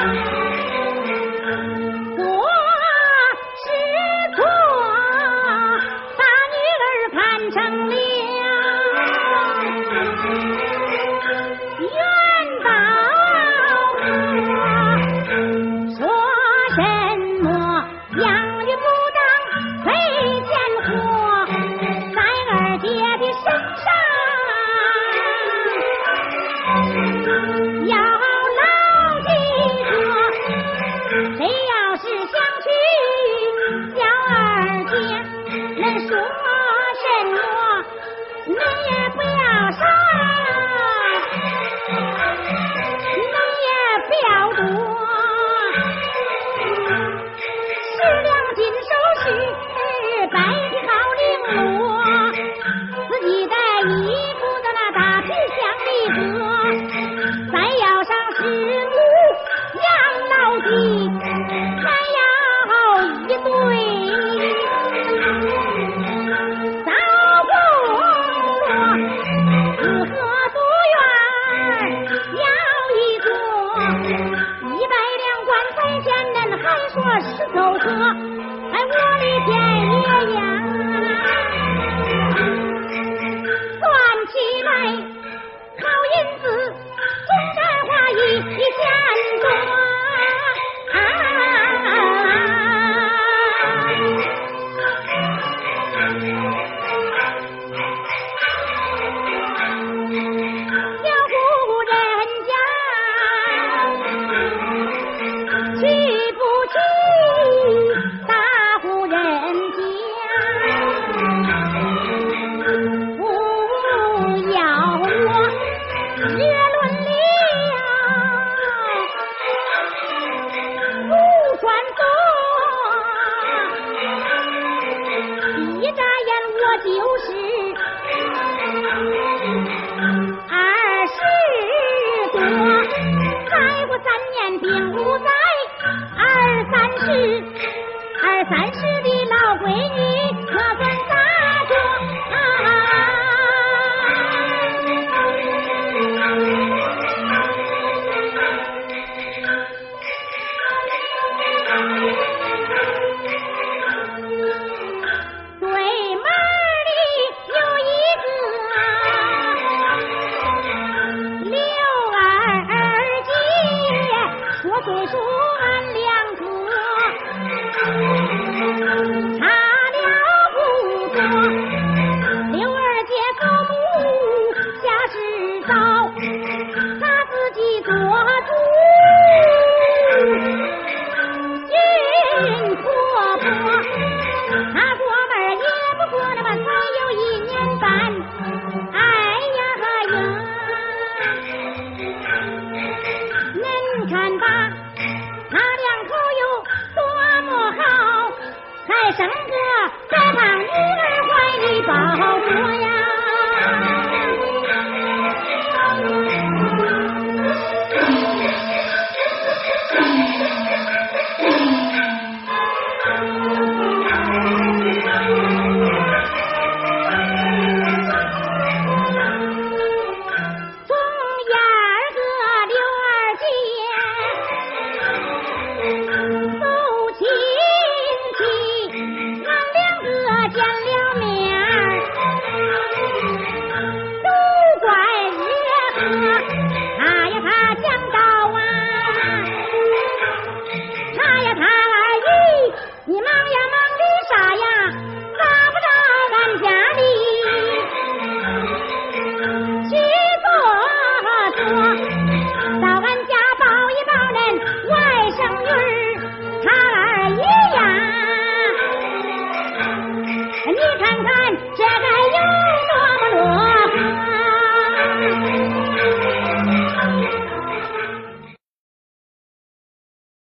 Thank you. 说什么，你也不。啊。我就是二十多再过三年兵不在。说。生个在把女儿怀里抱着呀。